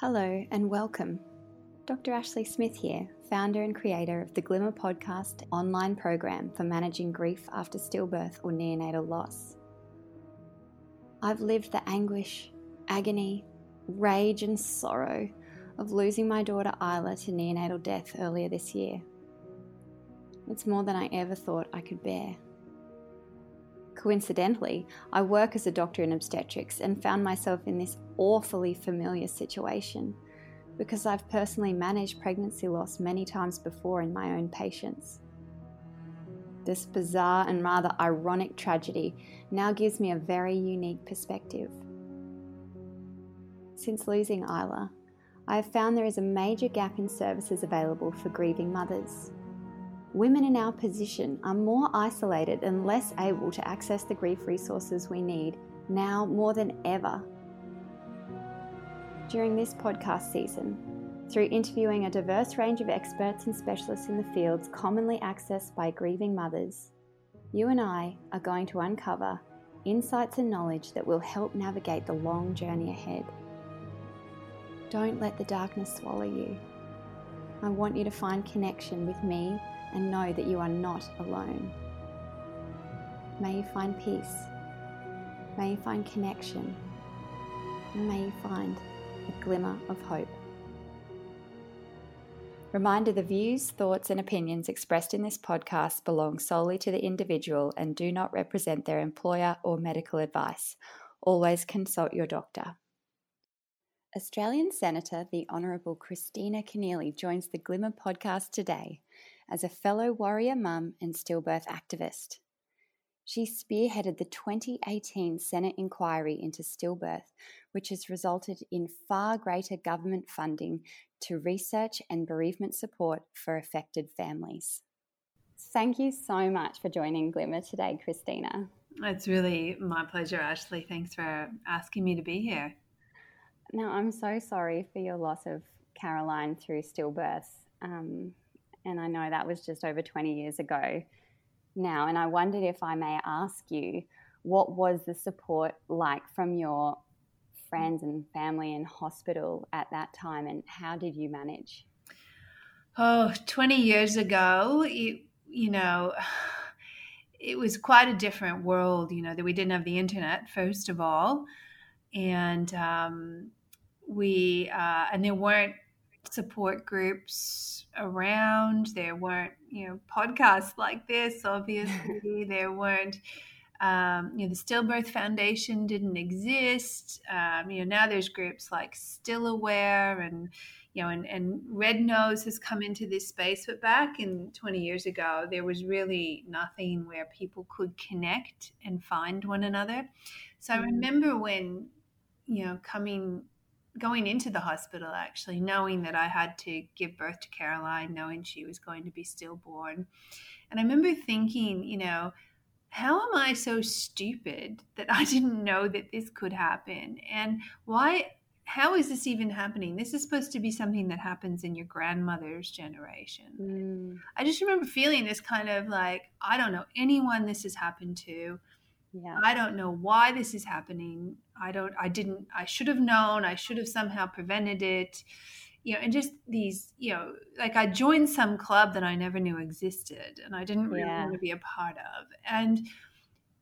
Hello and welcome. Dr. Ashleigh Smith here, founder and creator of the Glimmer Podcast online program for managing grief after stillbirth or neonatal loss. I've lived the anguish, agony, rage, and sorrow of losing my daughter Isla to neonatal death earlier this year. It's more than I ever thought I could bear. Coincidentally, I work as a doctor in obstetrics and found myself in this awfully familiar situation because I've personally managed pregnancy loss many times before in my own patients. This bizarre and rather ironic tragedy now gives me a very unique perspective. Since losing Isla, I have found there is a major gap in services available for grieving mothers women in our position are more isolated and less able to access the grief resources we need now more than ever. During this podcast season, through interviewing a diverse range of experts and specialists in the fields commonly accessed by grieving mothers, you and I are going to uncover insights and knowledge that will help navigate the long journey ahead. Don't let the darkness swallow you. I want you to find connection with me and know that you are not alone. May you find peace. May you find connection. And may you find a glimmer of hope. Reminder the views, thoughts, and opinions expressed in this podcast belong solely to the individual and do not represent their employer or medical advice. Always consult your doctor. Australian Senator the Honourable Kristina Keneally joins the Glimmer podcast today as a fellow warrior mum and stillbirth activist. She spearheaded the 2018 Senate inquiry into stillbirth, which has resulted in far greater government funding to research and bereavement support for affected families. Thank you so much for joining Glimmer today, Kristina. It's really my pleasure, Ashleigh. Thanks for asking me to be here. Now, I'm so sorry for your loss of Caroline through stillbirth. Um, and I know that was just over 20 years ago now. And I wondered if I may ask you, what was the support like from your friends and family in hospital at that time, and how did you manage? Oh, 20 years ago, it, you know, it was quite a different world, you know, that we didn't have the internet, first of all. And um, we, uh, and there weren't support groups around. There weren't, you know, podcasts like this, obviously. there weren't, um, you know, the Stillbirth Foundation didn't exist. Um, you know, now there's groups like Still Aware and, you know, and, and Red Nose has come into this space. But back in 20 years ago, there was really nothing where people could connect and find one another. So I mm. remember when, you know, coming going into the hospital actually knowing that i had to give birth to caroline knowing she was going to be stillborn. And i remember thinking you know how am i so stupid that i didn't know that this could happen? And why how is this even happening? This is supposed to be something that happens in your grandmother's generation. Mm. i just remember feeling this kind of like i don't know anyone this has happened to yeah. I don't know why this is happening. I don't, I didn't, I should have known. I should have somehow prevented it. You know, and just these, you know, like I joined some club that I never knew existed and I didn't really yeah. want to be a part of. And,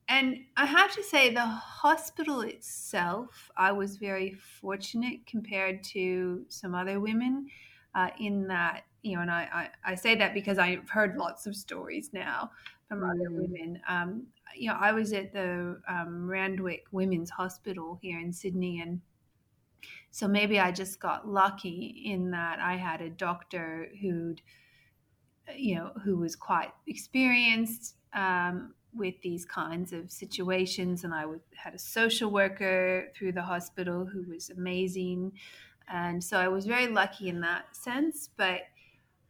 and I have to say, the hospital itself, I was very fortunate compared to some other women uh, in that, you know, and I, I, I, say that because I've heard lots of stories now from mm. other women. Um, you know, I was at the um, Randwick Women's Hospital here in Sydney, and so maybe I just got lucky in that I had a doctor who'd, you know, who was quite experienced um, with these kinds of situations, and I would, had a social worker through the hospital who was amazing, and so I was very lucky in that sense, but.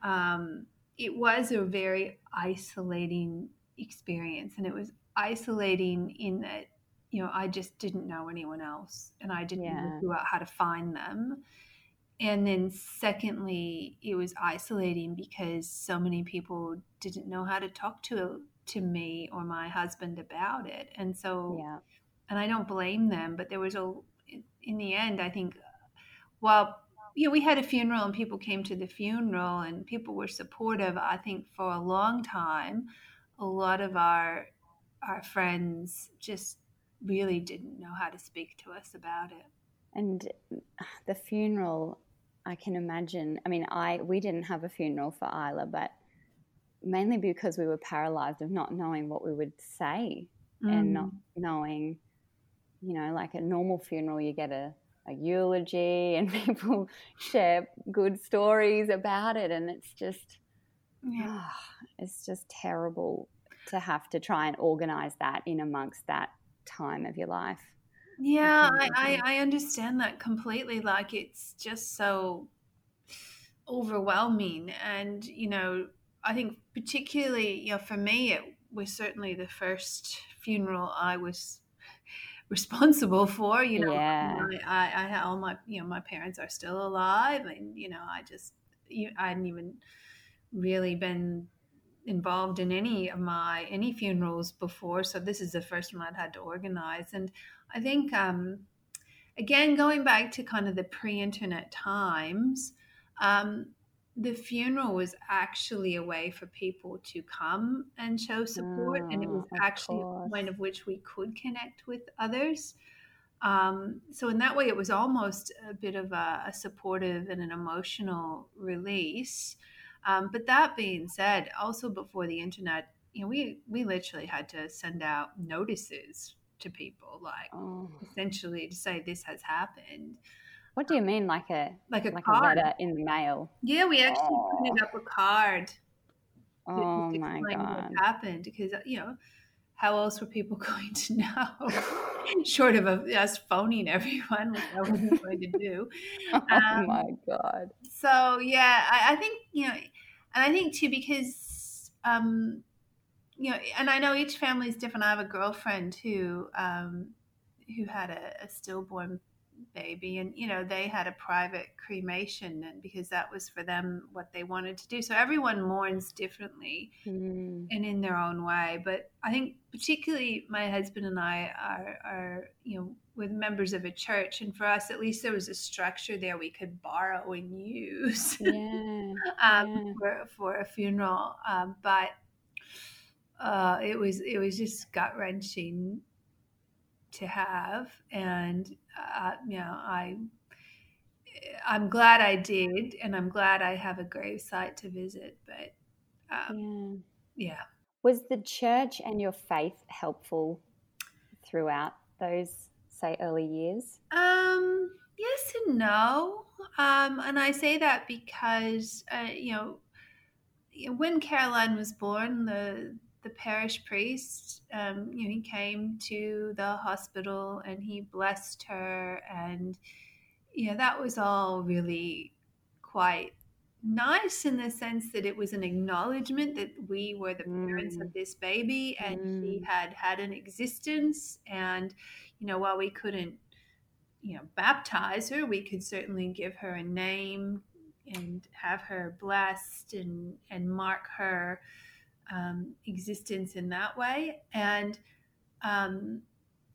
Um, it was a very isolating experience and it was isolating in that you know i just didn't know anyone else and i didn't yeah. know how to find them and then secondly it was isolating because so many people didn't know how to talk to to me or my husband about it and so yeah and i don't blame them but there was a in the end i think while you know, we had a funeral and people came to the funeral and people were supportive. I think for a long time, a lot of our our friends just really didn't know how to speak to us about it. And the funeral, I can imagine. I mean, I we didn't have a funeral for Isla, but mainly because we were paralyzed of not knowing what we would say mm. and not knowing, you know, like a normal funeral, you get a a eulogy and people share good stories about it and it's just yeah. oh, it's just terrible to have to try and organize that in amongst that time of your life yeah I, I, I understand that completely like it's just so overwhelming and you know i think particularly you know for me it was certainly the first funeral i was responsible for. You know, yeah. I, I, I, all my, you know, my parents are still alive, and you know, I just, I hadn't even really been involved in any of my any funerals before, so this is the first one I'd had to organize, and I think, um, again, going back to kind of the pre-internet times. Um, the funeral was actually a way for people to come and show support, oh, and it was oh, actually course. a point of which we could connect with others. Um, so in that way, it was almost a bit of a, a supportive and an emotional release. Um, but that being said, also before the internet, you know, we we literally had to send out notices to people, like oh. essentially to say this has happened. What do you mean, like a like a like card a letter in the mail? Yeah, we actually oh. printed up a card. Oh my god! What happened because you know how else were people going to know? Short of us phoning everyone, which I wasn't going to do. Oh um, my god! So yeah, I, I, think you know, and I think too because um, you know, and I know each family is different. I have a girlfriend who um, who had a, a stillborn baby and you know they had a private cremation and because that was for them what they wanted to do so everyone mourns differently mm. and in their own way but i think particularly my husband and i are, are you know with members of a church and for us at least there was a structure there we could borrow and use yeah, um, yeah. For, for a funeral um, but uh, it was it was just gut wrenching to have and uh, you know i i'm glad i did and i'm glad i have a grave site to visit but um, yeah. yeah was the church and your faith helpful throughout those say early years um yes and no um and i say that because uh, you know when caroline was born the the parish priest, um, you know, he came to the hospital and he blessed her, and you know that was all really quite nice in the sense that it was an acknowledgement that we were the parents mm. of this baby and mm. she had had an existence and you know while we couldn't you know baptize her we could certainly give her a name and have her blessed and and mark her um, existence in that way, and um,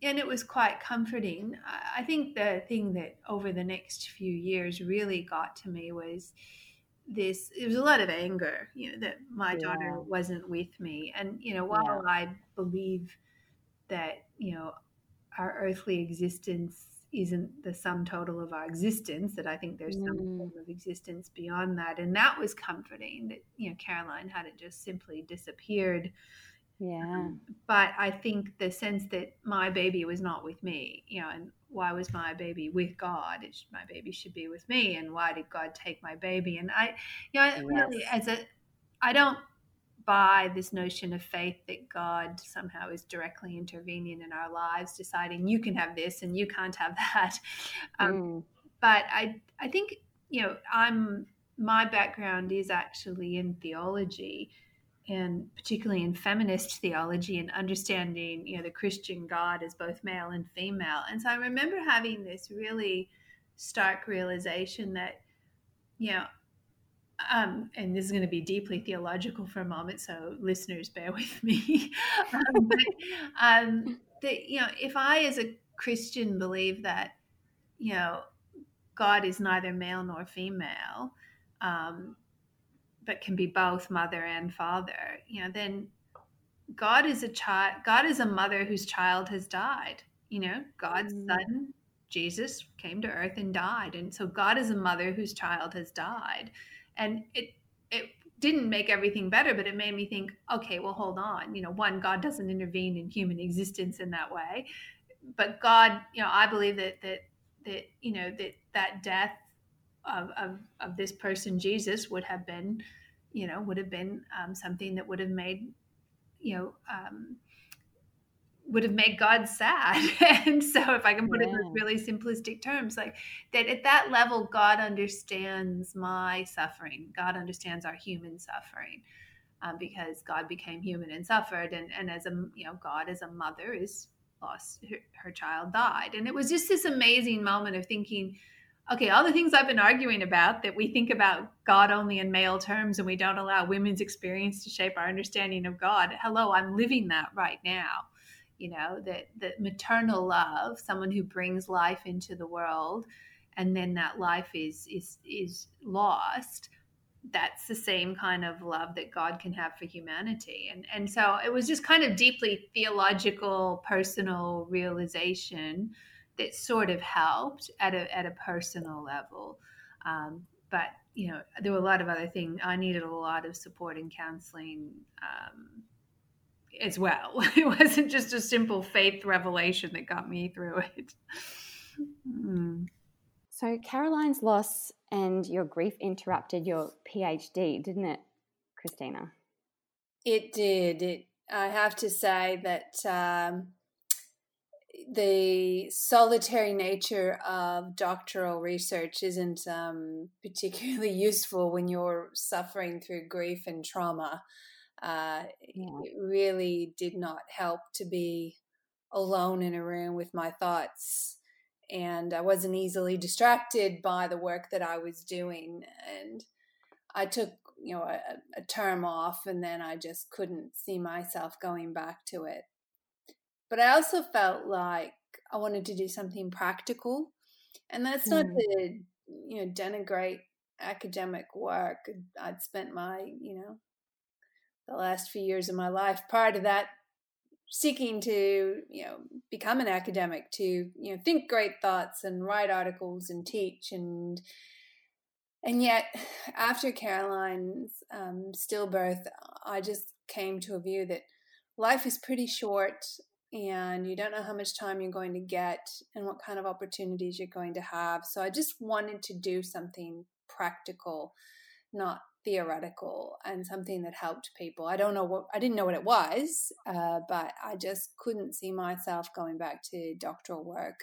and it was quite comforting. I think the thing that over the next few years really got to me was this. it was a lot of anger, you know, that my yeah. daughter wasn't with me, and you know, while yeah. I believe that you know our earthly existence isn't the sum total of our existence that i think there's some mm. form of existence beyond that. And that was comforting that you know caroline hadn't just simply disappeared. Yeah. Um, but i think the sense that my baby was not with me you know and why was my baby with god? It, my baby should be with me and why did god take my baby? And i you know yes. really as a i don't by this notion of faith that God somehow is directly intervening in our lives, deciding you can have this and you can't have that. Um, mm. But I, I think you know, I'm my background is actually in theology, and particularly in feminist theology and understanding you know the Christian God as both male and female. And so I remember having this really stark realization that you know um, and this is going to be deeply theological for a moment, so listeners, bear with me. um, but, um, that you know, if I, as a Christian, believe that you know God is neither male nor female, um, but can be both mother and father, you know, then God is a child. God is a mother whose child has died. You know, God's mm. son Jesus came to earth and died, and so God is a mother whose child has died, and it it didn't make everything better, but it made me think, okay, well, hold on. You know, one, God doesn't intervene in human existence in that way, but God, you know, I believe that that that you know that that death of of, of this person Jesus would have been, you know, would have been um, something that would have made, you know. Um, would have made God sad. and so, if I can put yeah. it in really simplistic terms, like that at that level, God understands my suffering. God understands our human suffering um, because God became human and suffered. And, and as a, you know, God as a mother is lost, her, her child died. And it was just this amazing moment of thinking, okay, all the things I've been arguing about that we think about God only in male terms and we don't allow women's experience to shape our understanding of God. Hello, I'm living that right now you know that that maternal love someone who brings life into the world and then that life is is is lost that's the same kind of love that God can have for humanity. And and so it was just kind of deeply theological, personal realization that sort of helped at a at a personal level. Um, but you know, there were a lot of other things. I needed a lot of support and counseling um, as well. It wasn't just a simple faith revelation that got me through it. Mm. So, Caroline's loss and your grief interrupted your PhD, didn't it, Kristina? It did. It. I have to say that um, the solitary nature of doctoral research isn't um, particularly useful when you're suffering through grief and trauma uh, yeah. it really did not help to be alone in a room with my thoughts and I wasn't easily distracted by the work that I was doing. And I took, you know, a, a, term off and then I just couldn't see myself going back to it. But I also felt like I wanted to do something practical. And that's not mm. to, you know, denigrate academic work. I'd spent my, you know, the last few years of my life. Prior to that, seeking to you know become an academic, to you know think great thoughts and write articles and teach and and yet after Caroline's um, stillbirth, I just came to a view that life is pretty short and you don't know how much time you're going to get and what kind of opportunities you're going to have. So I just wanted to do something practical, not theoretical and something that helped people. I don't know what I didn't know what it was, uh, but I just couldn't see myself going back to doctoral work,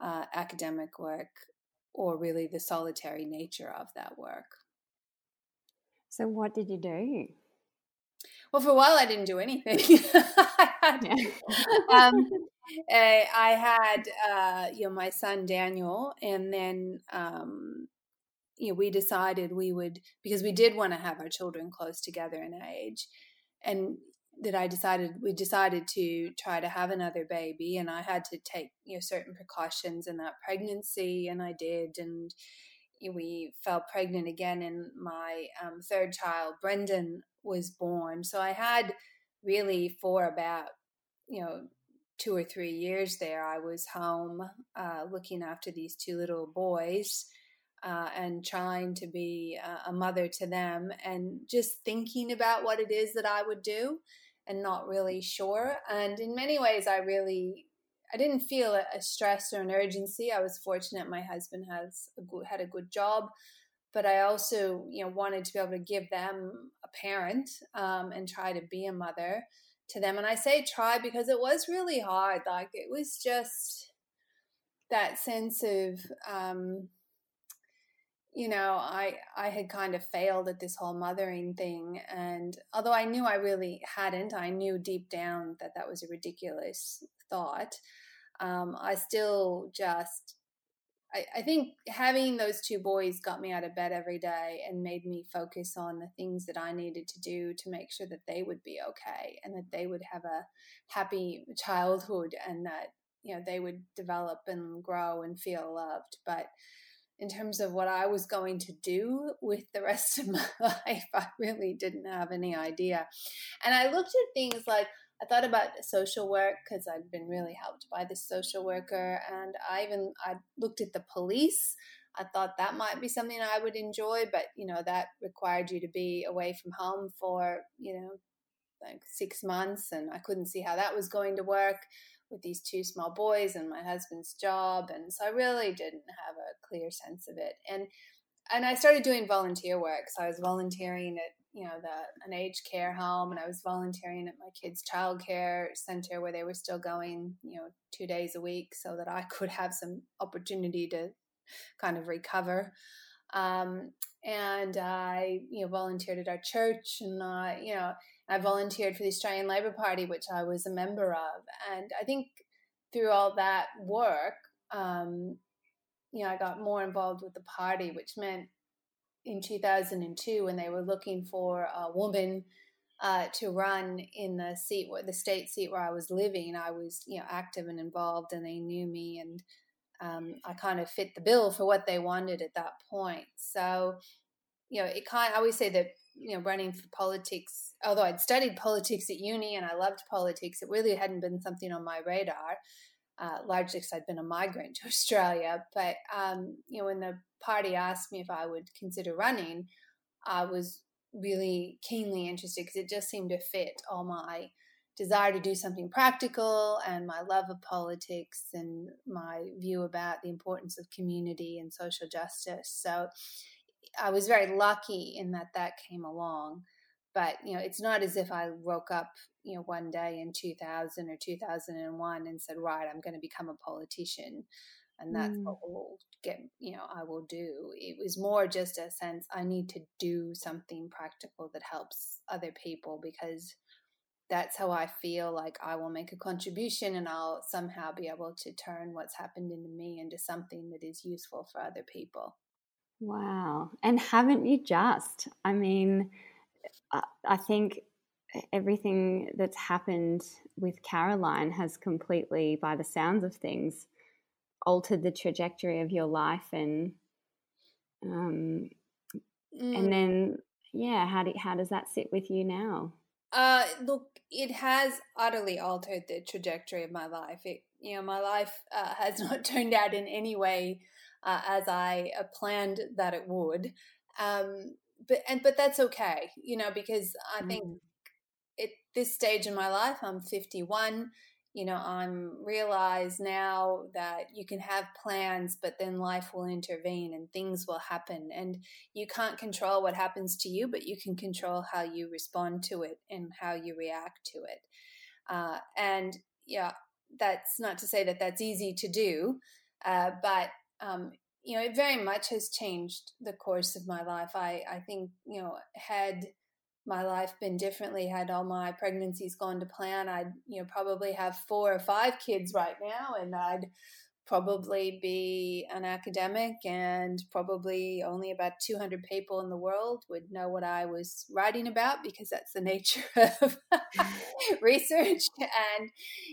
uh, academic work, or really the solitary nature of that work. So, what did you do? Well, for a while, I didn't do anything. I had, um, eh, I had uh, you know my son Daniel, and then um, you know, we decided we would because we did want to have our children close together in age, and that I decided we decided to try to have another baby, and I had to take you know certain precautions in that pregnancy, and I did, and we fell pregnant again, and my um, third child, Brendan, was born. So I had really for about you know two or three years there, I was home uh, looking after these two little boys uh, and trying to be a mother to them and just thinking about what it is that I would do and not really sure. And in many ways, I really I didn't feel a, stress or an urgency. I was fortunate my husband has a good, had a good job, but I also you know wanted to be able to give them a parent um, and try to be a mother to them. And I say try because it was really hard. Like it was just that sense of um, you know, I I had kind of failed at this whole mothering thing, and although I knew I really hadn't, I knew deep down that that was a ridiculous thought. Um, I still just, I, I think having those two boys got me out of bed every day and made me focus on the things that I needed to do to make sure that they would be okay and that they would have a happy childhood and that you know they would develop and grow and feel loved, but in terms of what I was going to do with the rest of my life, I really didn't have any idea. And I looked at things like I thought about social work because I'd been really helped by this social worker, and I even I looked at the police. I thought that might be something I would enjoy, but you know that required you to be away from home for you know like six months, and I couldn't see how that was going to work with these two small boys and my husband's job, and so I really didn't have a clear sense of it. And and I started doing volunteer work. So I was volunteering at you know the an aged care home, and I was volunteering at my kids' childcare center where they were still going you know two days a week, so that I could have some opportunity to kind of recover. Um, and I you know volunteered at our church, and I you know I volunteered for the Australian Labor Party, which I was a member of, and I think through all that work. Um, you know, I got more involved with the party, which meant in 2002 when they were looking for a woman uh, to run in the seat, the state seat where I was living, I was you know active and involved, and they knew me, and um, I kind of fit the bill for what they wanted at that point. So, you know, it kind. I always say that you know, running for politics. Although I'd studied politics at uni and I loved politics, it really hadn't been something on my radar uh, largely because I'd been a migrant to Australia. But um, you know, when the party asked me if I would consider running, I was really keenly interested because it just seemed to fit all my desire to do something practical and my love of politics and my view about the importance of community and social justice. So I was very lucky in that that came along. But you know, it's not as if I woke up you know one day in 2000 or 2001 and said right i'm going to become a politician and that's mm. what will get you know i will do it was more just a sense i need to do something practical that helps other people because that's how i feel like i will make a contribution and i'll somehow be able to turn what's happened into me into something that is useful for other people wow. And haven't you just? I mean i think everything that's happened with Caroline has completely, by the sounds of things, altered the trajectory of your life and um mm. and then yeah how do how does that sit with you now? Uh look it has utterly altered the trajectory of my life. It you know my life uh, has not turned out in any way uh, as i uh, planned that it would um but and but that's okay you know because i think mm at this stage in my life, I'm 51. You know, I'm realize now that you can have plans, but then life will intervene and things will happen. And you can't control what happens to you, but you can control how you respond to it and how you react to it. Uh, and yeah, that's not to say that that's easy to do, uh, but um, you know, it very much has changed the course of my life. I, I think, you know, had my life been differently had all my pregnancies gone to plan i'd you know probably have four or five kids right now and i'd probably be an academic and probably only about 200 people in the world would know what i was writing about because that's the nature of research. And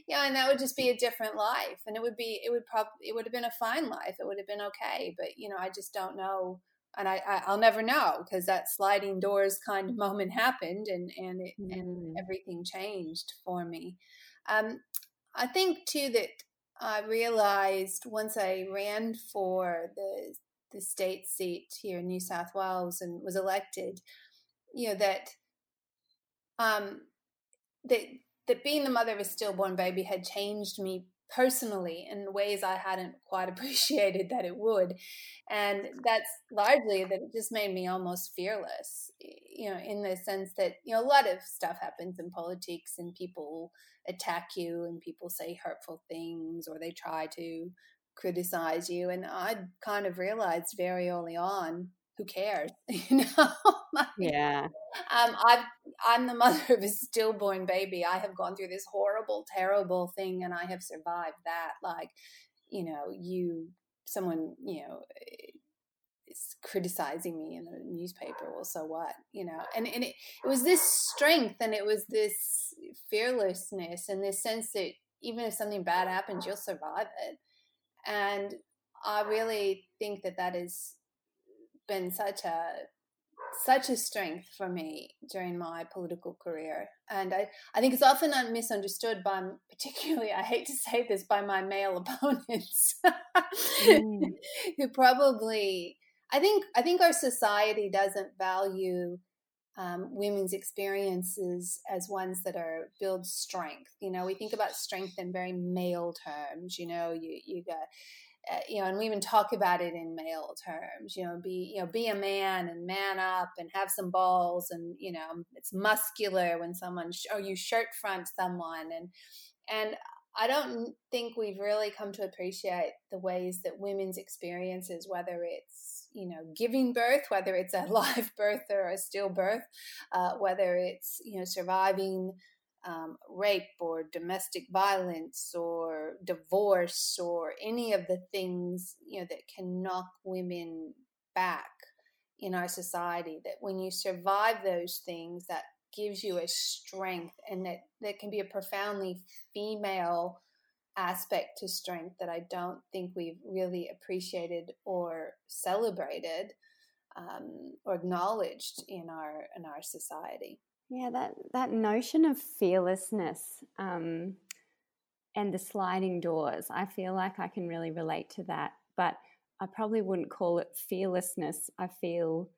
you know and that would just be a different life. And it would be it would probably it would have been a fine life. It would have been okay. But you know i just don't know. And I, I will never know because that sliding doors kind of moment happened and and it, mm. and everything changed for me. Um, I think too that I realized once I ran for the the state seat here in New South Wales and was elected, you know that um that that being the mother of a stillborn baby had changed me personally in ways I hadn't quite appreciated that it would. And that's largely that it just made me almost fearless, you know, in the sense that, you know, a lot of stuff happens in politics and people attack you and people say hurtful things or they try to criticize you. And I kind of realized very early on who cares? You know yeah. um i've i'm the mother of a stillborn baby. I have gone through this horrible terrible thing and i have survived that. Like you know you someone you know is criticizing me in the newspaper well so what you know? And, and it, it was this strength and it was this fearlessness and this sense that even if something bad happens you'll survive it. And I really think that that has been such a such a strength for me during my political career. And I, I think it's often misunderstood by, particularly, I hate to say this, by my male opponents mm. who probably, I think, I think our society doesn't value um, women's experiences as ones that are build strength. You know, we think about strength in very male terms. You know, you you got you know, and we even talk about it in male terms. You know, be you know, be a man and man up and have some balls, and you know, it's muscular when someone sh- or you shirt front someone, and and I don't think we've really come to appreciate the ways that women's experiences, whether it's you know giving birth, whether it's a live birth or a stillbirth, uh, whether it's you know surviving um, rape or domestic violence or divorce or any of the things you know that can knock women back in our society that when you survive those things that gives you a strength and that that can be a profoundly female aspect to strength that I don't think we've really appreciated or celebrated um, or acknowledged in our in our society. Yeah, that that notion of fearlessness um, and the sliding doors, I feel like I can really relate to that. But I probably wouldn't call it fearlessness. I feel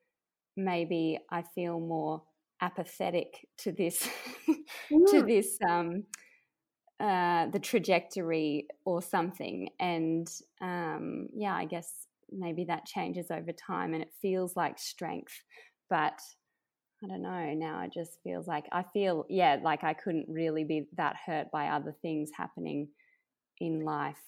maybe I feel more apathetic to this mm. to this um, uh, the trajectory or something. And um, yeah, I guess maybe that changes over time, and it feels like strength, but I don't know. Now it just feels like I feel, yeah, like I couldn't really be that hurt by other things happening in life,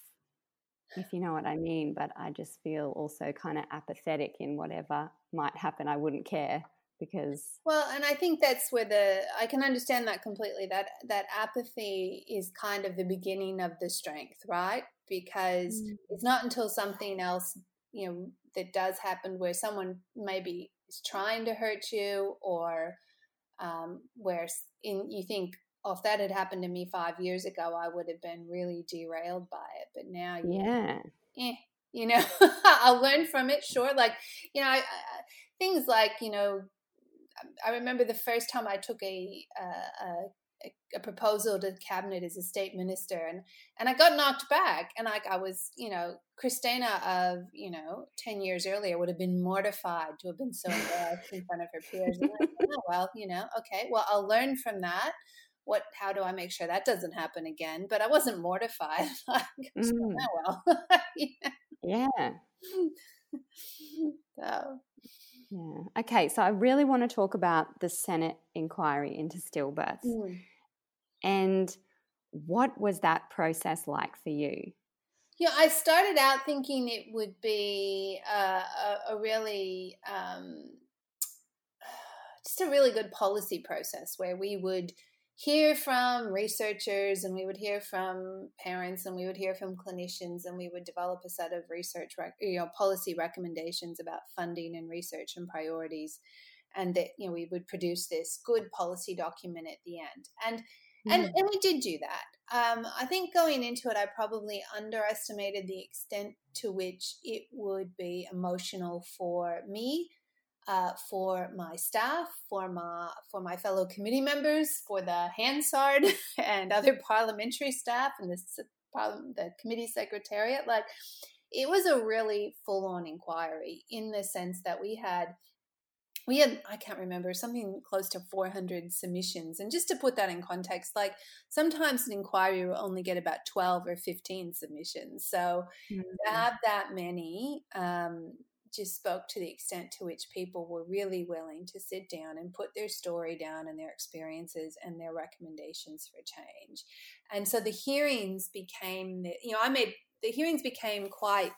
if you know what I mean. But I just feel also kind of apathetic in whatever might happen. I wouldn't care because well and i think that's where the i can understand that completely that that apathy is kind of the beginning of the strength right because mm. it's not until something else you know that does happen where someone maybe is trying to hurt you or um, where in, you think oh if that had happened to me five years ago i would have been really derailed by it. But now yeah. Eh, you know i'll learn from it sure. Like you know I, I, things like you know i remember the first time i took a, a, a a proposal to the cabinet as a state minister and and I got knocked back and like I was you know Kristina of you know 10 years earlier would have been mortified to have been so embarrassed in front of her peers like, oh, well you know okay well I'll learn from that what how do I make sure that doesn't happen again but I wasn't mortified like mm. oh well yeah so yeah. Okay. So I really want to talk about the Senate inquiry into stillbirths. Mm. And what was that process like for you? Yeah, I started out thinking it would be uh, a, a, really um, just a really good policy process where we would hear from researchers and we would hear from parents and we would hear from clinicians and we would develop a set of research you know policy recommendations about funding and research and priorities and that you know we would produce this good policy document at the end and and, and we did do that. Um, I think going into it, I probably underestimated the extent to which it would be emotional for me, uh, for my staff, for my for my fellow committee members, for the Hansard and other parliamentary staff and the the committee secretariat. Like, it was a really full on inquiry in the sense that we had we had i can't remember something close to 400 submissions. And just to put that in context like sometimes an inquiry will only get about 12 or 15 submissions. So mm-hmm. to have that many um, just spoke to the extent to which people were really willing to sit down and put their story down and their experiences and their recommendations for change. And so the hearings became you know i made the hearings became quite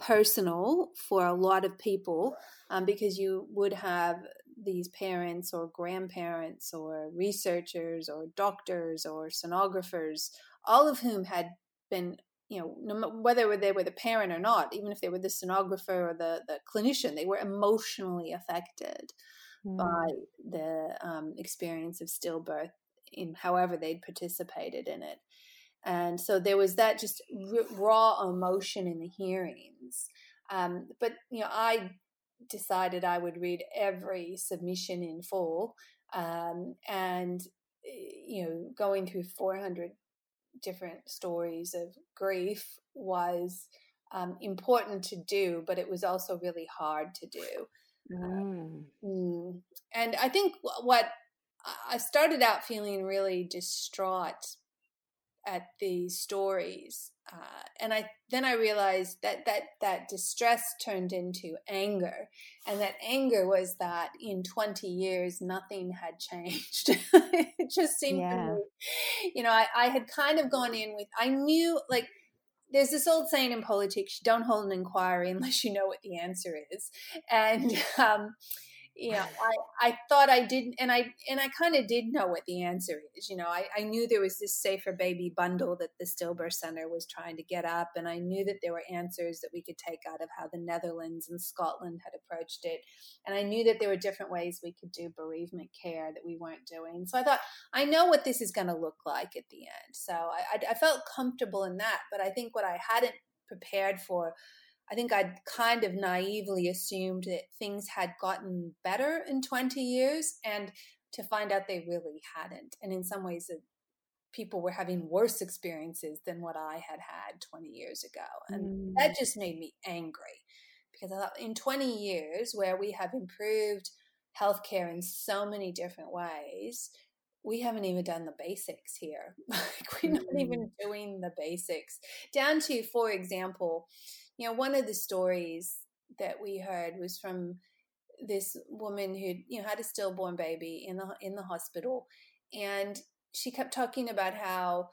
personal for a lot of people um, because you would have these parents or grandparents or researchers or doctors or sonographers, all of whom had been, you know, whether they were the parent or not, even if they were the sonographer or the, the clinician, they were emotionally affected mm. by the um, experience of stillbirth in however they'd participated in it. And so there was that just raw emotion in the hearings. Um, but you know, I decided I would read every submission in full, um, and eh, you know, going through 400 different stories of grief was um, important to do, but it was also really hard to do. Mm. Mm. And I think what I started out feeling really distraught at these stories, uh, and I then I realized that that that distress turned into anger, and that anger was that in twenty years nothing had changed. it just seemed, yeah. me, you know, I, I had kind of gone in with I knew like there's this old saying in politics: you don't hold an inquiry unless you know what the answer is, and um, you know, I, I thought I didn't, and I and I kind of did know what the answer is. You know, I, I knew there was this safer baby bundle that the Stillbirth Center was trying to get up, and I knew that there were answers that we could take out of how the Netherlands and Scotland had approached it, and I knew that there were different ways we could do bereavement care that we weren't doing. So I thought, I know what this is going to look like at the end. So I, I, I felt comfortable in that, but I think what I hadn't prepared for I think I'd kind of naively assumed that things had gotten better in 20 years and to find out they really hadn't. And in some ways, it, people were having worse experiences than what I had had 20 years ago. And mm. that just made me angry because I thought in 20 years, where we have improved healthcare in so many different ways, we haven't even done the basics here. like we're not even mm. doing the basics. Down to, for example, you know, one of the stories that we heard was from this woman who you know had a stillborn baby in the in the hospital, and she kept talking about how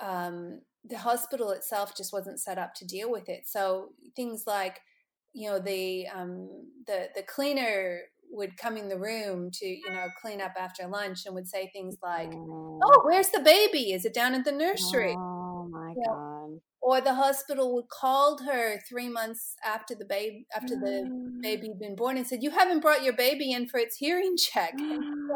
um, the hospital itself just wasn't set up to deal with it. So things like you know the um, the the cleaner would come in the room to you know clean up after lunch and would say things like oh, where's the baby is it down at the nursery oh my you god know? Or the hospital would called her three months after the baby after the mm. baby had been born and said you haven't brought your baby in for its hearing check mm.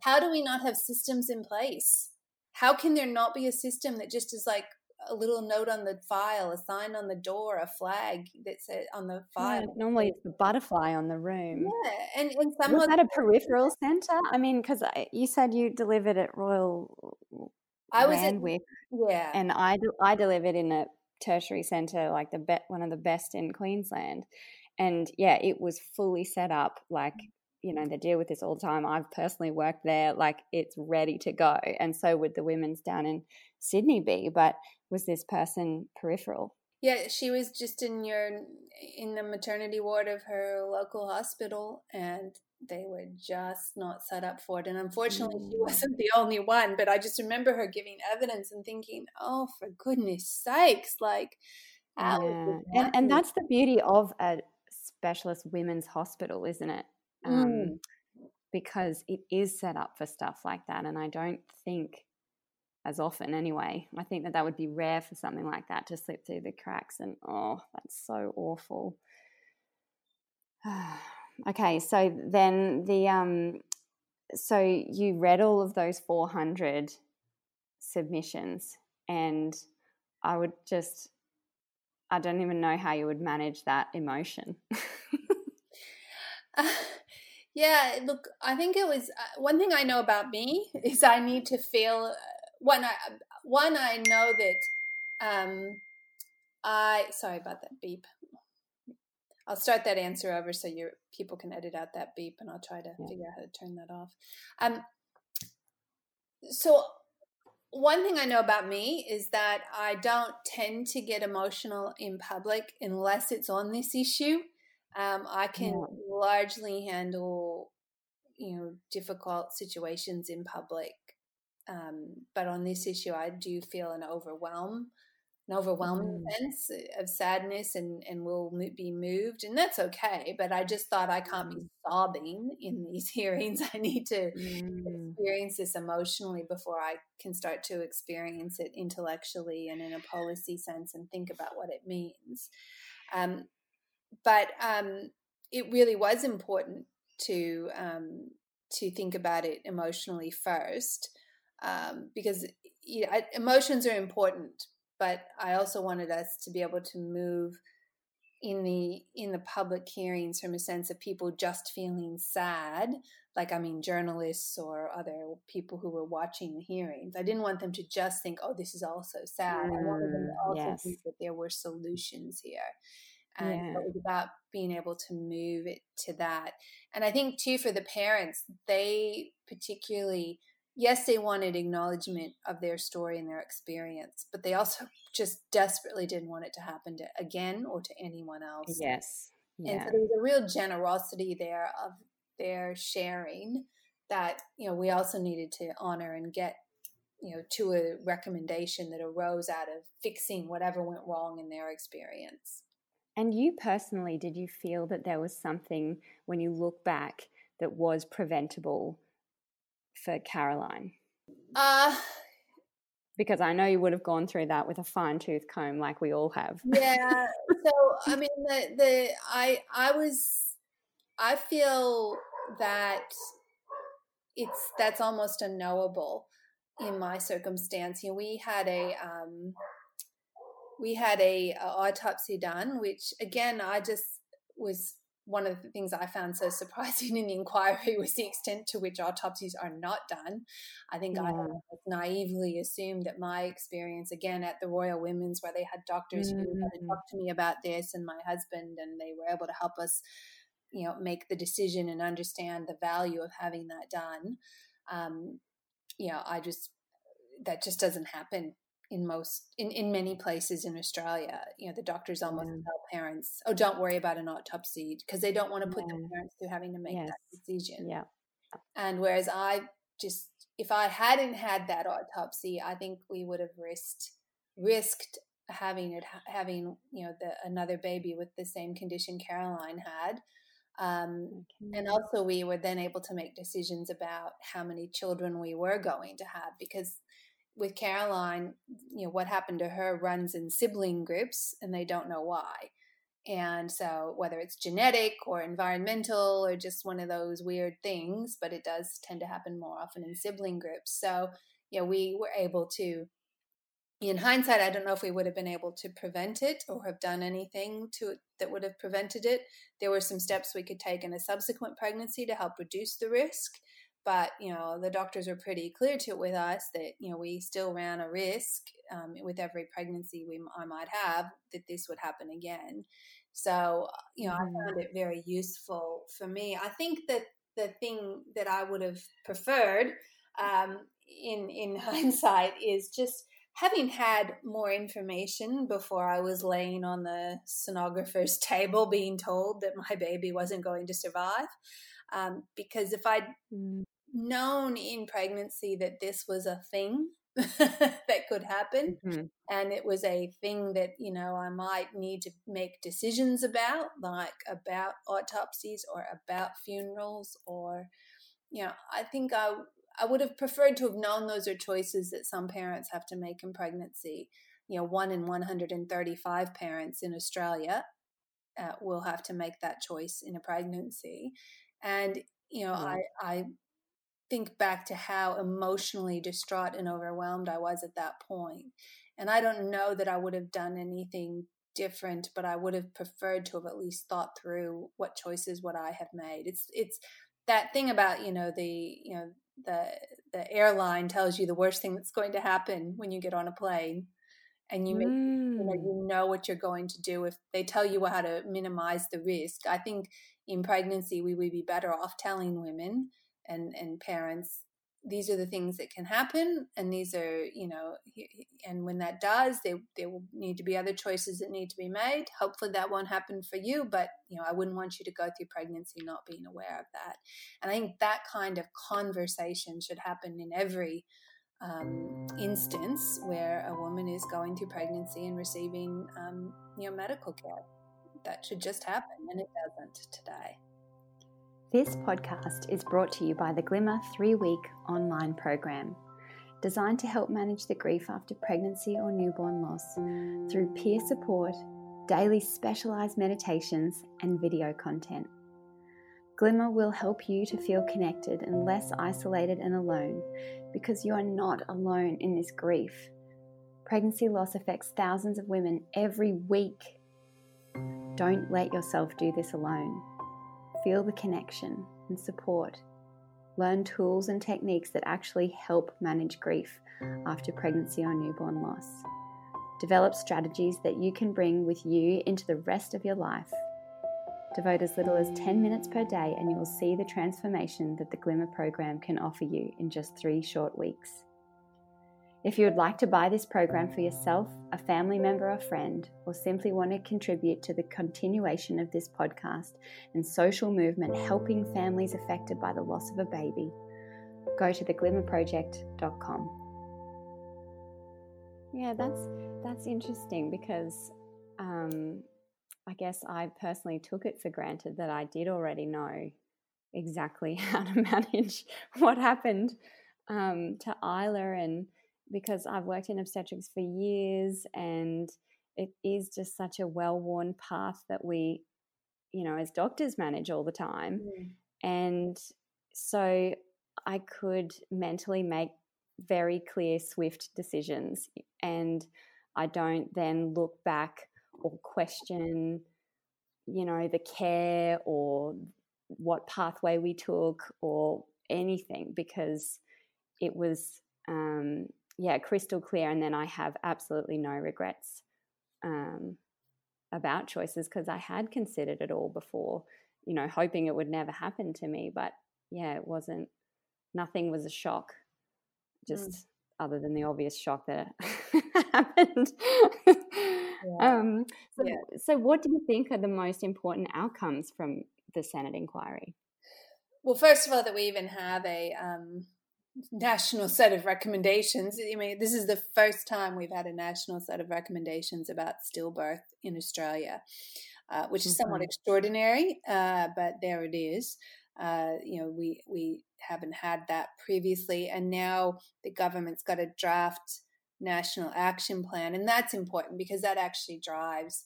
how do we not have systems in place how can there not be a system that just is like a little note on the file, a sign on the door, a flag that says on the file. Yeah, normally it's the butterfly on the room. Yeah, and and some was that a peripheral centre? I mean, because uh, you said you delivered at Royal. I was Randwick, at, yeah, and I I delivered in a tertiary centre, like the be- one of the best in Queensland, and yeah, it was fully set up like mm. you know they deal with this all the time. I've personally worked there like it's ready to go and so would the women's down in sydney be but was this person peripheral? Yeah, she was just in your in the maternity ward of her local hospital and they were just not set up for it. And unfortunately, mm. she wasn't the only one. But I just remember her giving evidence and thinking, "Oh, for goodness sakes!" Like, yeah. and and that's the beauty of a specialist women's hospital, isn't it? Um, mm. Because it is set up for stuff like that, and I don't think as often anyway. I think that that would be rare for something like that to slip through the cracks. And oh, that's so awful. okay, so then the um, so you read all of those four hundred submissions, and I would just, I don't even know how you would manage that emotion. uh, yeah, look, I think it was uh, one thing I know about me is I need to feel one I one I know that um, I sorry about that beep. I'll start that answer over so your people can edit out that beep, and I'll try to yeah. figure out how to turn that off. Um, so one thing I know about me is that I don't tend to get emotional in public unless it's on this issue. Um, I can yeah. largely handle, you know, difficult situations in public um, but on this issue, I do feel an overwhelm, an overwhelming mm. sense of sadness, and and will be moved, and that's okay. But I just thought I can't be mm. sobbing in these hearings. I need to mm. experience this emotionally before I can start to experience it intellectually and in a policy sense, and think about what it means. Um, but um, it really was important to um, to think about it emotionally first um, because you know, emotions are important, but I also wanted us to be able to move in the in the public hearings from a sense of people just feeling sad like i mean journalists or other people who were watching the hearings i didn't want them to just think oh this is all so sad mm, i wanted them to mm, also yes. think that there were solutions here and yeah. it was about being able to move it to that and i think too for the parents they particularly yes, they wanted acknowledgement of their story and their experience, but they also just desperately didn't want it to happen to again or to anyone else. Yes. Yeah. And so there was a real generosity there of their sharing that, you know, we also needed to honor and get, you know, to a recommendation that arose out of fixing whatever went wrong in their experience. And you personally, did you feel that there was something when you look back that was preventable for Caroline? Uh, because I know you would have gone through that with a fine tooth comb, like we all have. Yeah. so I mean, the the I I was I feel that it's that's almost unknowable in my circumstance. You know, we had a um, we had a, a autopsy done, which again I just was one of the things I found so surprising in the inquiry was the extent to which autopsies are not done. I think yeah. I naively assumed that my experience, again, at the Royal Women's, where they had doctors mm-hmm. who had to to me about this and my husband, and they were able to help us, you know, make the decision and understand the value of having that done. Um, you know, I just, that just doesn't happen in most in, in many places in australia you know the doctors almost yeah. tell parents oh don't worry about an autopsy because they don't want to put yeah. the parents through having to make yes. that decision yeah and whereas i just if i hadn't had that autopsy i think we would have risked risked having it having you know the another baby with the same condition caroline had um, okay. and also we were then able to make decisions about how many children we were going to have because with Caroline, you know, what happened to her runs in sibling groups and they don't know why. And so, whether it's genetic or environmental or just one of those weird things, but it does tend to happen more often in sibling groups. So, you know, we were able to, in hindsight, I don't know if we would have been able to prevent it or have done anything to that would have prevented it. There were some steps we could take in a subsequent pregnancy to help reduce the risk but you know the doctors were pretty clear to it with us that you know we still ran a risk um, with every pregnancy we I might have that this would happen again. So you know mm. I found it very useful for me. I think that the thing that I would have preferred um, in in hindsight is just having had more information before I was laying on the sonographer's table being told that my baby wasn't going to survive. Um, because if I'd mm known in pregnancy that this was a thing that could happen mm-hmm. and it was a thing that you know i might need to make decisions about like about autopsies or about funerals or you know i think i i would have preferred to have known those are choices that some parents have to make in pregnancy you know one in 135 parents in australia uh, will have to make that choice in a pregnancy and you know mm. i i think back to how emotionally distraught and overwhelmed I was at that point. And I don't know that I would have done anything different, but I would have preferred to have at least thought through what choices would I have made. It's it's that thing about, you know, the you know, the the airline tells you the worst thing that's going to happen when you get on a plane and you make mm. you, know, you know what you're going to do if they tell you how to minimize the risk. I think in pregnancy we would be better off telling women and and parents these are the things that can happen and these are you know and when that does there there will need to be other choices that need to be made. Hopefully that won't happen for you but you know i wouldn't want you to go through pregnancy not being aware of that. And i think that kind of conversation should happen in every um, instance where a woman is going through pregnancy and receiving um, you know medical care. That should just happen and it doesn't today this podcast is brought to you by the Glimmer three week online program, designed to help manage the grief after pregnancy or newborn loss through peer support, daily specialised meditations, and video content. Glimmer will help you to feel connected and less isolated and alone because you are not alone in this grief. Pregnancy loss affects thousands of women every week. Don't let yourself do this alone. Feel the connection and support. Learn tools and techniques that actually help manage grief after pregnancy or newborn loss. Develop strategies that you can bring with you into the rest of your life. Devote as little as 10 minutes per day, and you will see the transformation that the Glimmer program can offer you in just three short weeks. If you would like to buy this program for yourself, a family member, or friend, or simply want to contribute to the continuation of this podcast and social movement helping families affected by the loss of a baby, go to theglimmerproject.com. Yeah, that's that's interesting because um, I guess I personally took it for granted that I did already know exactly how to manage what happened um, to Isla, and because I've worked in obstetrics for years, and it is just such a well-worn path that we, you know, as doctors manage all the time, mm. and so I could mentally make very clear, swift decisions. And I don't then look back or question, you know, the care or what pathway we took or anything because it was, um, yeah, crystal clear. And then I have absolutely no regrets um, about choices because I had considered it all before, you know, hoping it would never happen to me. But yeah, it wasn't, nothing was a shock just mm. other than the obvious shock that happened. Yeah. Um, so, yeah. so, what do you think are the most important outcomes from the Senate inquiry? Well, first of all, that we even have a um, national set of recommendations. I mean, this is the first time we've had a national set of recommendations about stillbirth in Australia, uh, which is mm-hmm. somewhat extraordinary, uh, but there it is. Uh, you know, we we haven't had that previously, and now the government's got a draft national action plan, and that's important because that actually drives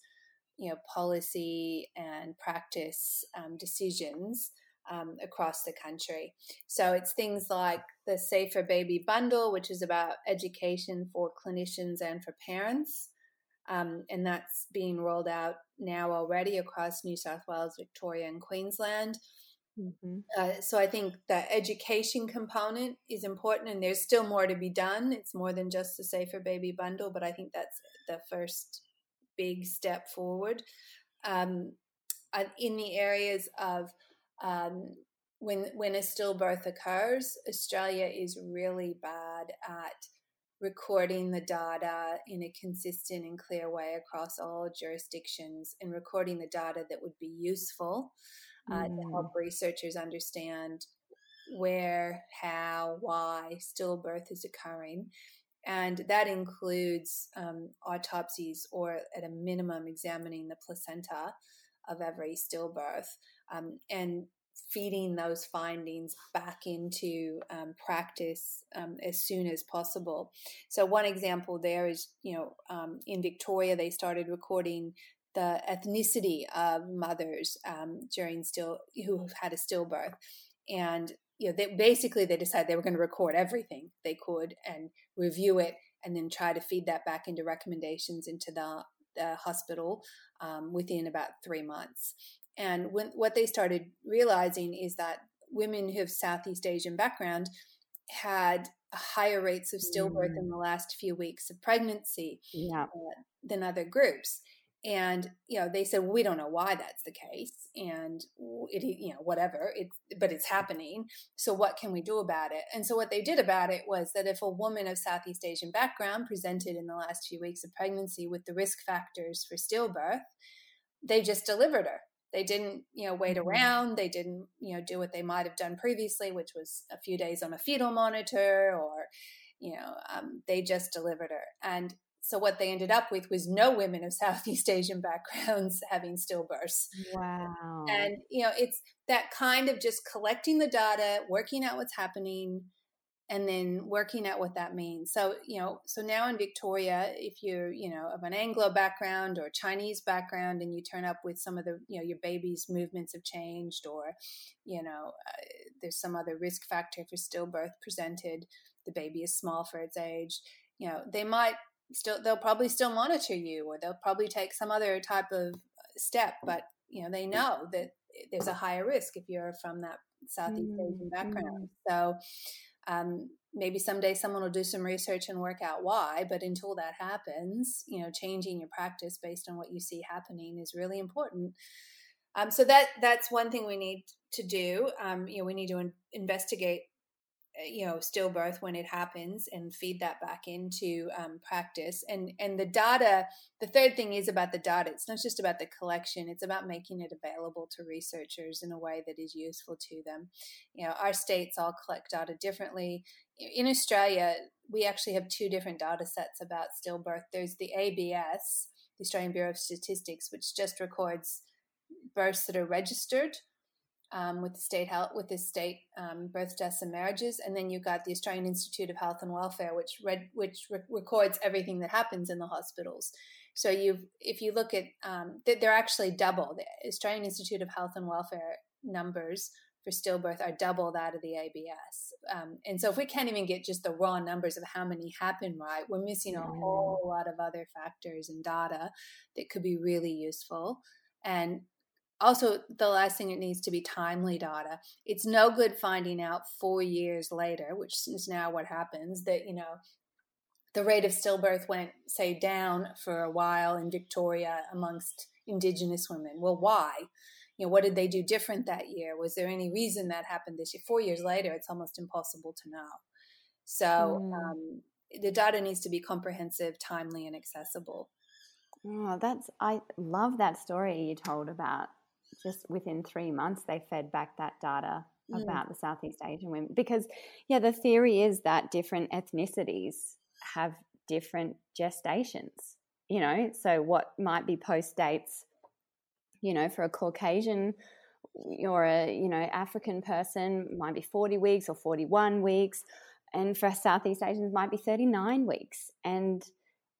you know policy and practice um, decisions um, across the country. So it's things like the Safer Baby Bundle, which is about education for clinicians and for parents. Um, and that's being rolled out now already across New South Wales, Victoria, and Queensland. Mm-hmm. Uh, so I think the education component is important, and there's still more to be done. It's more than just the Safer Baby Bundle, but I think that's the first big step forward. Um, in the areas of um, when when a stillbirth occurs, Australia is really bad at recording the data in a consistent and clear way across all jurisdictions and recording the data that would be useful uh, mm. to help researchers understand where, how, why stillbirth is occurring. And that includes um, autopsies or, at a minimum, examining the placenta of every stillbirth um, and feeding those findings back into um, practice um, as soon as possible. So, one example there is, you know, um, in Victoria, they started recording the ethnicity of mothers um, during still who had a stillbirth, and you know, they, basically they decided they were going to record everything they could and review it, and then try to feed that back into recommendations into the, the hospital um, within about three months. And when, what they started realizing is that women who have Southeast Asian background had higher rates of stillbirth mm. in the last few weeks of pregnancy yeah. uh, than other groups and you know they said well, we don't know why that's the case and it you know whatever it's but it's happening so what can we do about it and so what they did about it was that if a woman of southeast asian background presented in the last few weeks of pregnancy with the risk factors for stillbirth they just delivered her they didn't you know wait mm-hmm. around they didn't you know do what they might have done previously which was a few days on a fetal monitor or you know um, they just delivered her and so what they ended up with was no women of Southeast Asian backgrounds having stillbirths. Wow. And you know, it's that kind of just collecting the data, working out what's happening, and then working out what that means. So, you know, so now in Victoria, if you're, you know, of an Anglo background or Chinese background and you turn up with some of the, you know, your baby's movements have changed or, you know, uh, there's some other risk factor for stillbirth presented, the baby is small for its age, you know, they might still, they'll probably still monitor you or they'll probably take some other type of step, but, you know, they know that there's a higher risk if you're from that Southeast Asian background. Mm. So, um, maybe someday someone will do some research and work out why, but until that happens, you know, changing your practice based on what you see happening is really important. Um, so that that's one thing we need to do. Um, you know, we need to in- investigate you know stillbirth when it happens and feed that back into um, practice. And and the data the third thing is about the data. It's not just about the collection. It's about making it available to researchers in a way that is useful to them. You know our states all collect data differently. In australia we actually have two different data sets about stillbirth. There's the abs the australian bureau of statistics which just records births that are registered um, with the state health with the state um, birth deaths and marriages, and then you've got the Australian Institute of Health and Welfare, which read, which re- records everything that happens in the hospitals. So you, if you look at, um, they're actually double. The Australian Institute of Health and Welfare numbers for stillbirth are double that of the ABS. Um, and so if we can't even get just the raw numbers of how many happen right, we're missing a whole lot of other factors and data that could be really useful. And also the last thing it needs to be timely data it's no good finding out four years later which is now what happens that you know the rate of stillbirth went say down for a while in victoria amongst indigenous women. Well why? You know what did they do different that year? Was there any reason that happened this year? Four years later it's almost impossible to know. So mm. um, the data needs to be comprehensive timely and accessible. Oh, that's I love that story you told about just within three months, they fed back that data mm. about the Southeast Asian women. Because, yeah, the theory is that different ethnicities have different gestations, you know, so what might be post dates, you know, for a Caucasian or a, you know, African person might be 40 weeks or 41 weeks. And for Southeast Asians, might be 39 weeks. And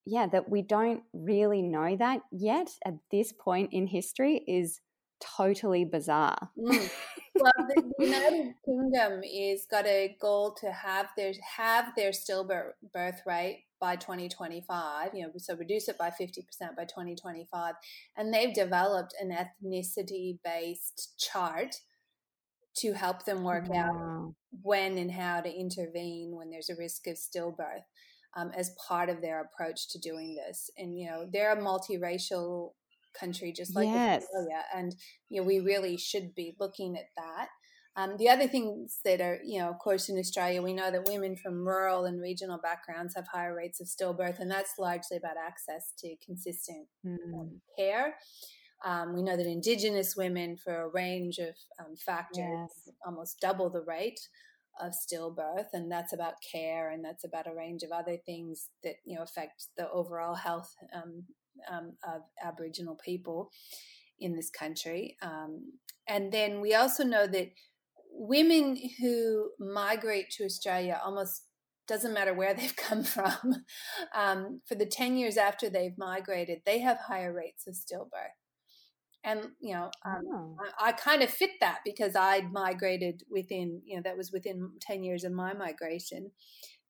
yeah, that we don't really know that yet at this point in history is totally bizarre. Mm. Well, the, United Kingdom is got a goal to have their have their stillbirth rate by 2025. You know, so reduce it by 50% by 2025, and they've developed an ethnicity based chart to help them work wow. out when and how to intervene when there's a risk of stillbirth. Um, as part of their approach to doing this. And, you know, they're a multiracial country, just like yes. Australia. And you know, we really should be looking at that. Um, the other things that are, you know, of course, in Australia, we know that women from rural and regional backgrounds have higher rates of stillbirth, and that's largely about access to consistent um, care. Um, we know that Indigenous women, for a range of um, factors, yes. almost double the rate of stillbirth, and that's about care, and that's about a range of other things that you know affect the overall health um, of Aboriginal people in this country. Um, and then we also know that women who migrate to Australia almost doesn't matter where they've come from. Um, for the 10 years after they've migrated, they have higher rates of stillbirth. And, you know, um, oh. I, I, kind of fit that because I'd migrated within, you know, that was within 10 years of my migration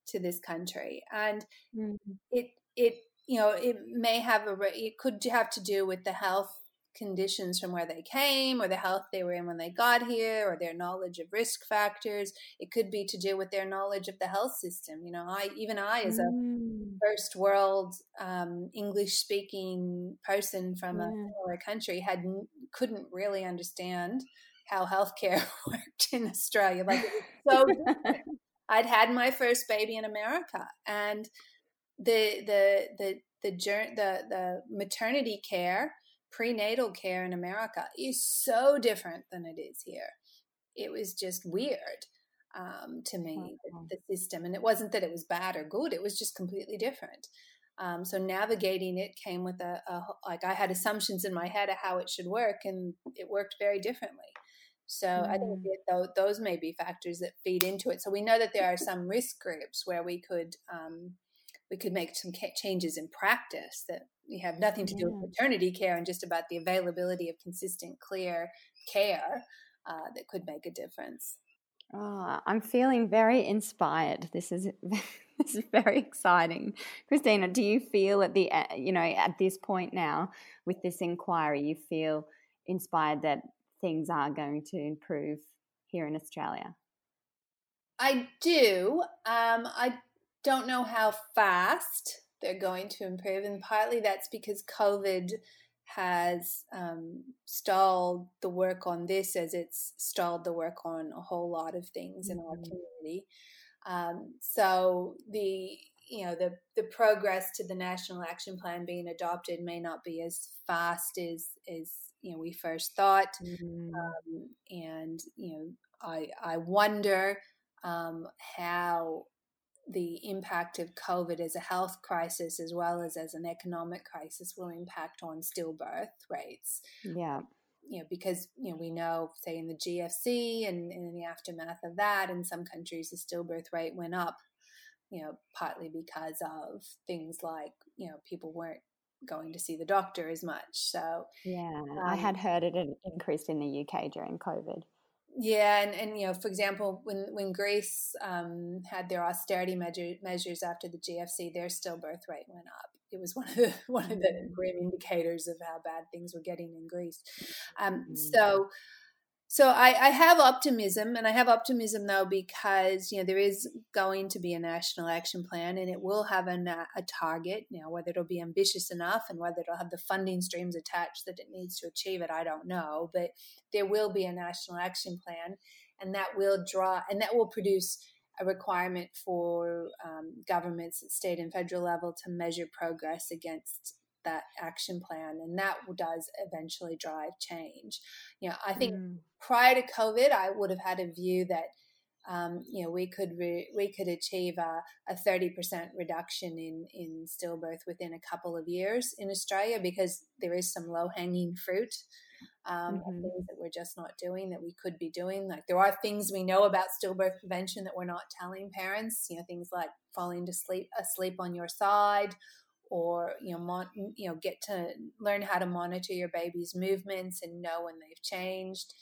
to this country. And mm-hmm. it, it you know, it may have a, it could have to do with the health conditions from where they came or the health they were in when they got here or their knowledge of risk factors it could be to do with their knowledge of the health system you know i even i as a mm. first world um, english speaking person from yeah. a smaller country had couldn't really understand how healthcare worked in australia like it was so i'd had my first baby in america and the the the the the the maternity care prenatal care in America is so different than it is here. It was just weird um, to me, the, the, system. And it wasn't that it was bad or good, it was just completely different. Um, so navigating it came with a, a, like I had assumptions in my head of how it should work, and it worked very differently. So I think that those may be factors that feed into it. So we know that there are some risk groups where we could um, we could make some changes in practice that we have nothing to do yeah. with maternity care and just about the availability of consistent, clear care uh, that could make a difference. Oh, I'm feeling very inspired. This is this is very exciting, Kristina. Do you feel at the you know at this point now with this inquiry, you feel inspired that things are going to improve here in Australia? I do. Um, I don't know how fast they're going to improve, and partly that's because COVID has um, stalled the work on this as it's stalled the work on a whole lot of things mm-hmm. in our mm-hmm. community. Um, so the you know the the progress to the national action plan being adopted may not be as fast as as you know we first thought, mm-hmm. um, and you know I I wonder um, how the impact of COVID as a health crisis as well as as an economic crisis will impact on stillbirth rates. Yeah. You know, because you know we know, say in the GFC and, and in the aftermath of that, in some countries the stillbirth rate went up. You know, partly because of things like you know people weren't going to see the doctor as much. So yeah, um, I had heard it increased in the UK during COVID. Yeah, and, and you know, for example, when when Greece um, had their austerity measure, measures after the GFC, their stillbirth rate went up. It was one of the one of the mm. grim indicators of how bad things were getting in Greece. Um, mm-hmm. So so I, I, have optimism, and I have optimism though because you know there is going to be a national action plan, and it will have a, a target. Now, whether it'll be ambitious enough and whether it'll have the funding streams attached that it needs to achieve it, I don't know. But there will be a national action plan, and that will draw and that will produce a requirement for um, governments at state and federal level to measure progress against that action plan and that does eventually drive change you know i think mm. prior to covid i would have had a view that um, you know we could re- we could achieve a, a 30% reduction in in stillbirth within a couple of years in australia because there is some low hanging fruit um, mm-hmm. things that we're just not doing that we could be doing. Like there are things we know about stillbirth prevention that we're not telling parents. You know, things like falling to sleep asleep on your side, or you know mon- you know get to learn how to monitor your baby's movements and know when they've changed.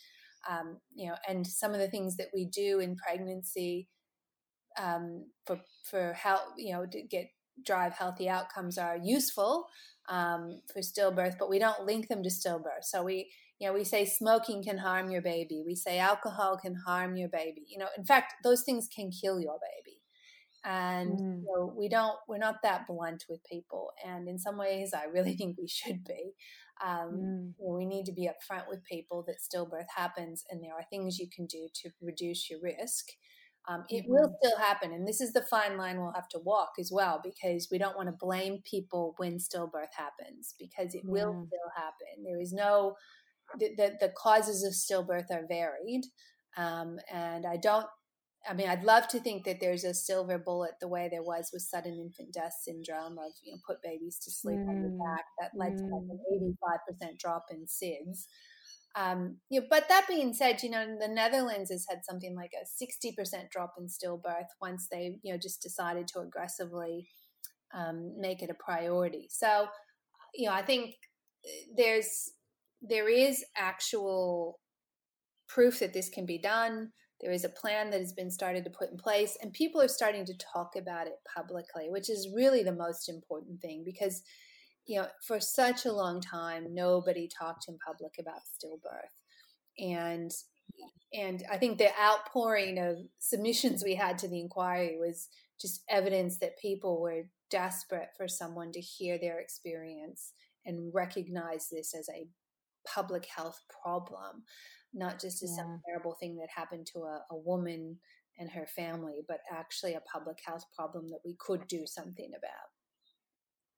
Um, you know and some of the things that we do in pregnancy um, for for help you know to get drive healthy outcomes are useful um, for stillbirth but we don't link them to stillbirth. So we you know we say smoking can harm your baby. We say alcohol can harm your baby. You know in fact those things can kill your baby and mm. we don't we're not that blunt with people and in some ways i really think we should be um, mm. you know, we need to be upfront with people that stillbirth happens and there are things you can do to reduce your risk um, it mm-hmm. will still happen and this is the fine line we'll have to walk as well because we don't want to blame people when stillbirth happens because it will still happen there is no the, the, the causes of stillbirth are varied um, and I don't I mean, I'd love to think that there's a silver bullet the way there was with sudden infant death syndrome of, you know, put babies to sleep mm. on your back. That led mm. to like an 85% mm. drop in SIDS. Um, you know, but that being said, you know, the Netherlands has had something like a 60% drop in stillbirth once they, you know, just decided to aggressively um, make it a priority. So, you know, I think uh, there's, there is actual proof that this can be done there is a plan that has been started to put in place, and people are starting to talk about it publicly, which is really the most important thing because, you know, for such a long time, nobody talked in public about stillbirth. And and I think the outpouring of submissions we had to the inquiry was just evidence that people were desperate for someone to hear their experience and recognize this as a public health problem not just as yeah. some terrible thing that happened to a, a woman and her family, but actually a public health problem that we could do something about.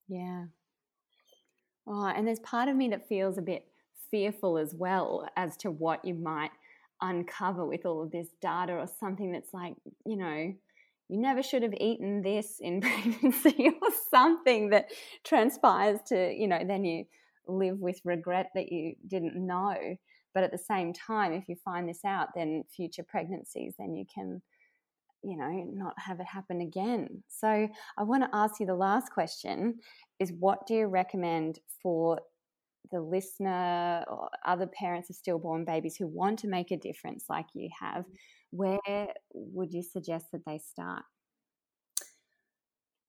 Yeah. Oh, and there's part of me that feels a bit fearful as well as to what you might uncover with all of this data or something that's like, you know, you never should have eaten this in pregnancy or something that transpires to, you know, then you live with regret that you didn't know. But at the same time, if you find this out, then future pregnancies, then you can, you know, not have it happen again. So I want to ask you the last question is what do you recommend for the listener or other parents of stillborn babies who want to make a difference like you have? Where would you suggest that they start?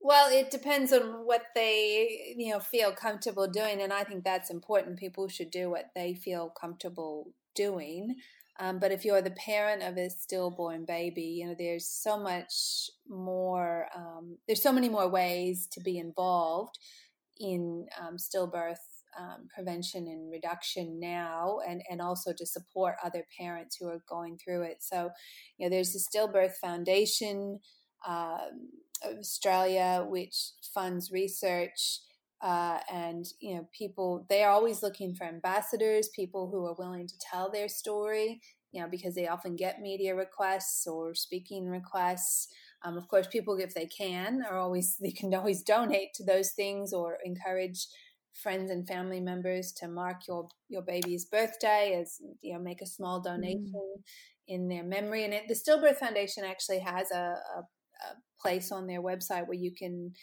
Well, it depends on what they, you know, feel comfortable doing, and I think that's important. People should do what they feel comfortable doing. Um, but if you're the parent of a stillborn baby, you know, there's so much more. Um, there's so many more ways to be involved in um, stillbirth um, prevention and reduction now, and and also to support other parents who are going through it. So, you know, there's the Stillbirth Foundation. Um, Australia, which funds research. Uh, and you know, people they are always looking for ambassadors, people who are willing to tell their story. You know, because they often get media requests or speaking requests. Um, of course, people, if they can, are always they can always donate to those things or encourage friends and family members to mark your your baby's birthday as you know make a small donation mm. in their memory and it, the stillbirth foundation actually has a, a place on their website where you can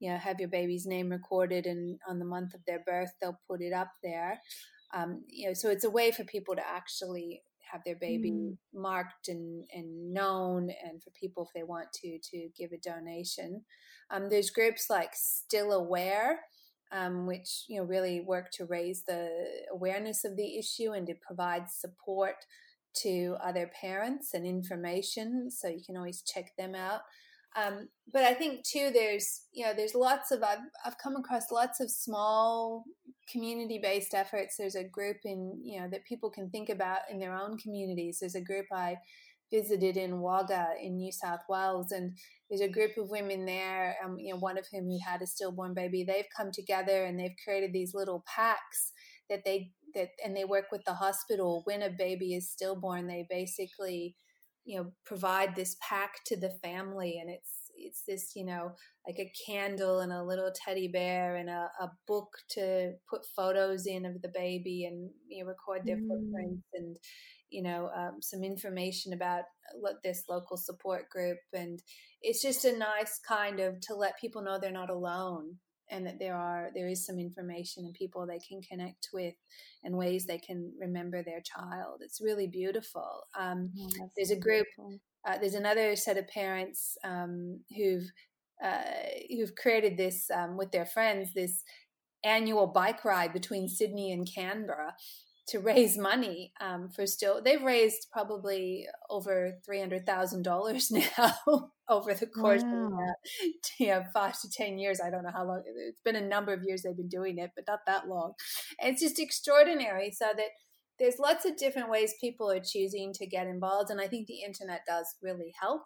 you know have your baby's name recorded and on the month of their birth they'll put it up there. Um, you know so it's a way for people to actually have their baby mm. marked and, and known and for people if they want to to give a donation. Um, there's groups like still aware um, which you know really work to raise the awareness of the issue and to provide support to other parents and information. So you can always check them out um, but I think too, there's you know, there's lots of I've I've come across lots of small community based efforts. There's a group in you know that people can think about in their own communities. There's a group I visited in Wagga in New South Wales, and there's a group of women there. Um, you know, one of whom who had a stillborn baby. They've come together and they've created these little packs that they that and they work with the hospital when a baby is stillborn. They basically you know provide this pack to the family and it's it's this you know like a candle and a little teddy bear and a, a book to put photos in of the baby and you know, record their mm. footprints and you know um, some information about this local support group and it's just a nice kind of to let people know they're not alone and that there are there is some information and people they can connect with and ways they can remember their child. It's really beautiful. Um, oh, there's a group uh, there's another set of parents um, who've uh, who've created this um, with their friends this annual bike ride between sydney and canberra to raise money um, for still they've raised probably over $300000 now over the course wow. of uh, know, five to ten years i don't know how long it's been a number of years they've been doing it but not that long and it's just extraordinary so that there's lots of different ways people are choosing to get involved and i think the internet does really help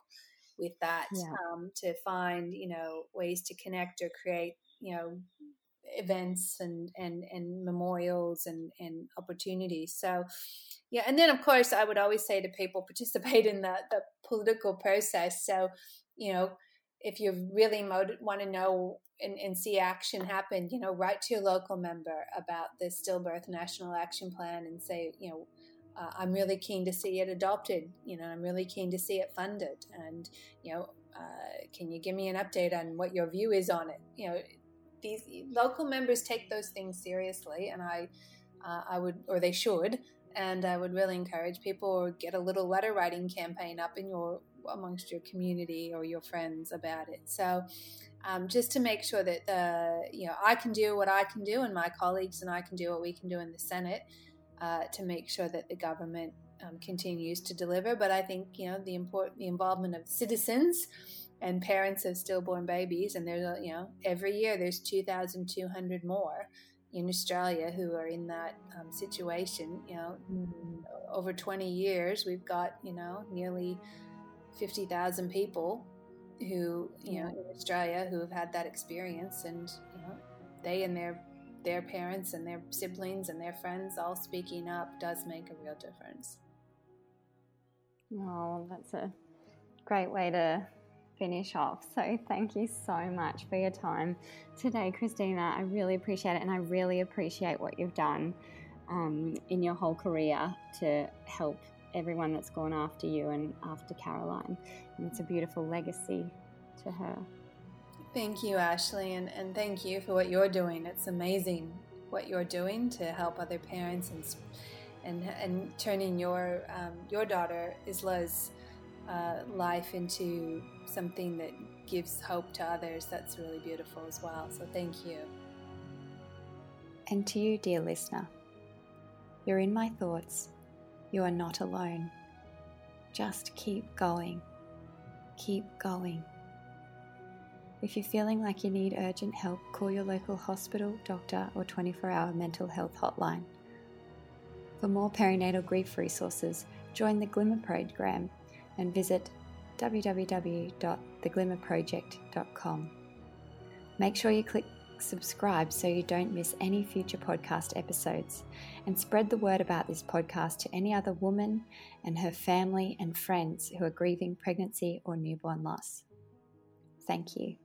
with that yeah. um, to find you know ways to connect or create you know events and and and memorials and and opportunities. So yeah and then of course i would always say to people participate in the the political process. So you know if you really want to know and, and, see action happen you know write to your local member about the stillbirth national action plan and say you know uh, i'm really keen to see it adopted you know i'm really keen to see it funded. And you know uh, can you give me an update on what your view is on it? You know these local members take those things seriously, and I, uh, I would, or they should, and I would really encourage people or get a little letter writing campaign up in your amongst your community or your friends about it. So. Um, just to make sure that the you know I can do what I can do, and my colleagues and I can do what we can do in the Senate uh, to make sure that the government um, continues to deliver. But I think you know the important the involvement of citizens and parents of stillborn babies and there's you know every year there's 2200 more in australia who are in that um, situation you know mm-hmm. over 20 years we've got you know nearly 50000 people who you know in australia who have had that experience and you know they and their their parents and their siblings and their friends all speaking up does make a real difference oh that's a great way to finish off. So, thank you so much for your time today, Kristina. I really appreciate it, and I really appreciate what you've done um, in your whole career to help everyone that's gone after you and after Caroline. And it's a beautiful legacy to her. Thank you, Ashleigh, and, and thank you for what you're doing. It's amazing what you're doing to help other parents and and and turning your um, your daughter Isla's uh, life into something that gives hope to others. That's really beautiful as well. So thank you. And to you, dear listener, you're in my thoughts. You are not alone. Just keep going. Keep going. If you're feeling like you need urgent help, call your local hospital, doctor, or 24 hour mental health hotline. For more perinatal grief resources, join the Glimmer program and visit www.theglimmerproject.com. Make sure you click subscribe so you don't miss any future podcast episodes, and spread the word about this podcast to any other woman and her family and friends who are grieving pregnancy or newborn loss. Thank you.